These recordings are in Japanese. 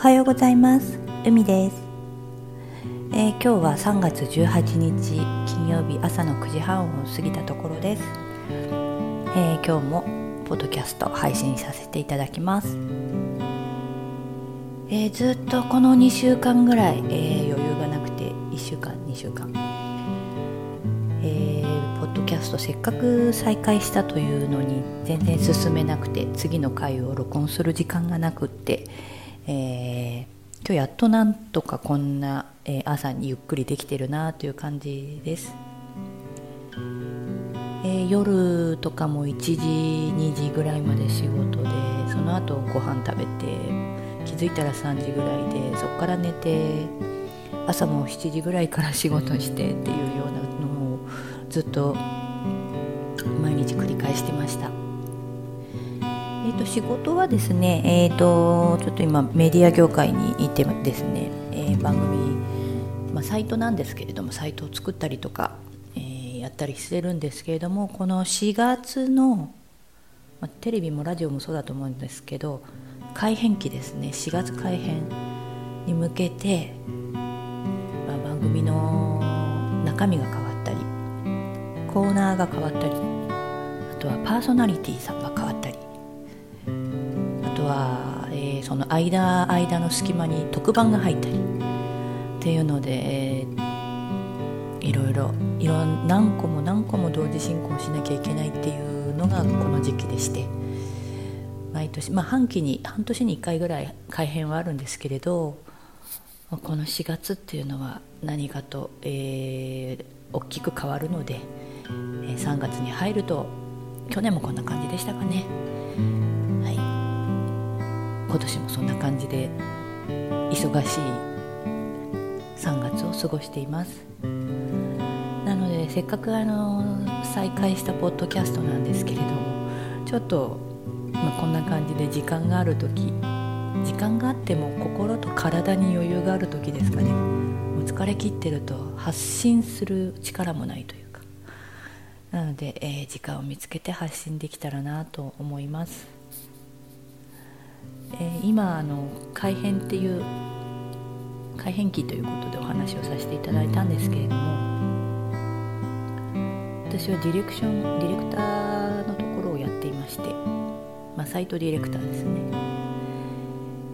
はようございます。海です、えー、今日は3月18日金曜日朝の9時半を過ぎたところです、えー、今日もポッドキャスト配信させていただきます、えー、ずっとこの2週間ぐらい、え余裕がなくて1週間2週間。え、ポッドキャストせっかく再開したというのに全然進めなくて次の回を録音する時間がなくって、えー、今日やっとなんとかこんな、え、朝にゆっくりできてるなという感じです、えー、夜とかも1時2時ぐらいまで仕事でその後ご飯食べて気づいたら3時ぐらいでそこから寝て朝も7時ぐらいから仕事してっていうようなのをずっと毎日繰り返してました。えーと、仕事はですね、えーと、ちょっと今メディア業界にいてですね、えー、番組、まあ、サイトなんですけれどもサイトを作ったりとか、えー、やったりしてるんですけれどもこの4月の、まあ、テレビもラジオもそうだと思うんですけど改編期ですね4月改編に向けて、まあ、番組の中身が変わったりコーナーが変わったりあとはパーソナリティさんが変わったりは、えー、その間間の隙間に特番が入ったりっていうので、えー、いろいろいろ何個も何個も同時進行しなきゃいけないっていうのがこの時期でして毎年、まあ、半期に半年に1回ぐらい改編はあるんですけれどこの4月っていうのは何かと、えー、大きく変わるので、え、3月に入ると去年もこんな感じでしたかね。今年もそんな感じで忙しい3月を過ごしています。なのでせっかくあの再開したポッドキャストなんですけれどもちょっと、まあ、こんな感じで時間がある時時間があっても心と体に余裕がある時ですかね。もう疲れ切ってると発信する力もないというか。なので、えー、時間を見つけて発信できたらなと思います。えー、今あの改編っていう改編期ということでお話をさせていただいたんですけれども私はディレクションディレクターのところをやっていまして、まあ、サイトディレクターですね、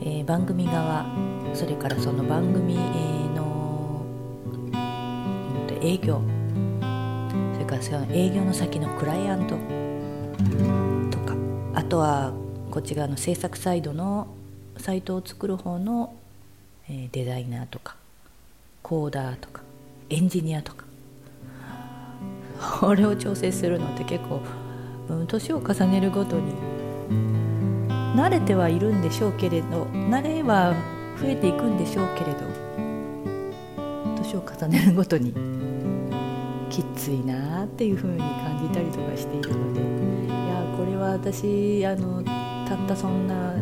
えー、番組側それからその番組の営業それからその営業の先のクライアントとかあとはこっち側の制作サイドのサイトを作る方の、え、デザイナーとかコーダーとかエンジニアとか。これを調整するのって結構年、を重ねるごとに慣れてはいるんでしょうけれど慣れは増えていくんでしょうけれど年を重ねるごとにきついなっていうふうに感じたりとかしているのでいやこれは私あのたったそんな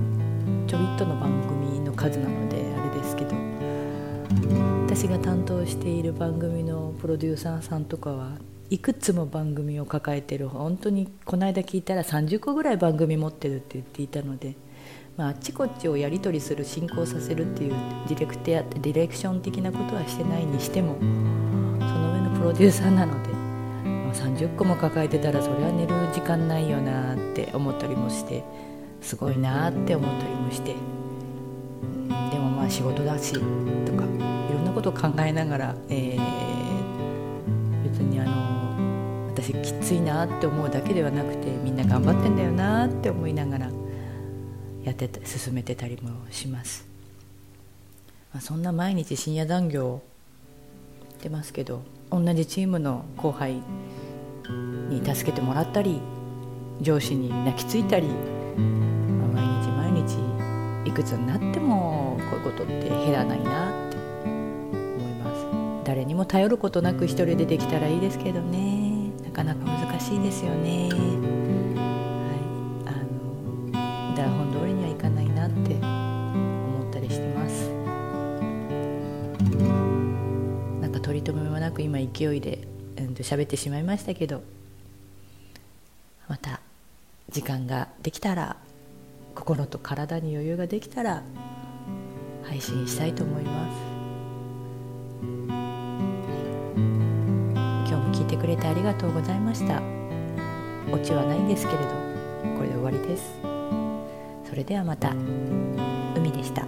ちょびっとの番組の数なのであれですけど私が担当している番組のプロデューサーさんとかはいくつも番組を抱えてる本当にこの間聞いたら30個ぐらい番組持ってるって言っていたので、まあ、あっちこっちをやり取りする進行させるっていうディレクテディレクション的なことはしてないにしてもその上のプロデューサーなので、ま、30個も抱えてたらそれは寝る時間ないよなって思ったりもして。すごいなって思ったりもして。でもまあ仕事だしとかいろんなことを考えながら、えー、別にあの私きついなって思うだけではなくてみんな頑張ってんだよなって思いながらやってた進めてたりもします、まあ、そんな毎日深夜残業してますけど同じチームの後輩に助けてもらったり上司に泣きついたり毎日毎日いくつになってもこういうことって減らないなって思います。誰にも頼ることなく一人でできたらいいですけどね。なかなか難しいですよね。はい。あの台本通りにはいかないなって思ったりしてます。なんか取り留めもなく今勢いで、うん、と喋ってしまいましたけどまた時間ができたら心と体に余裕ができたら配信したいと思います。今日も聞いてくれてありがとうございました。オチはないんですけれどこれで終わりです。それではまた海でした。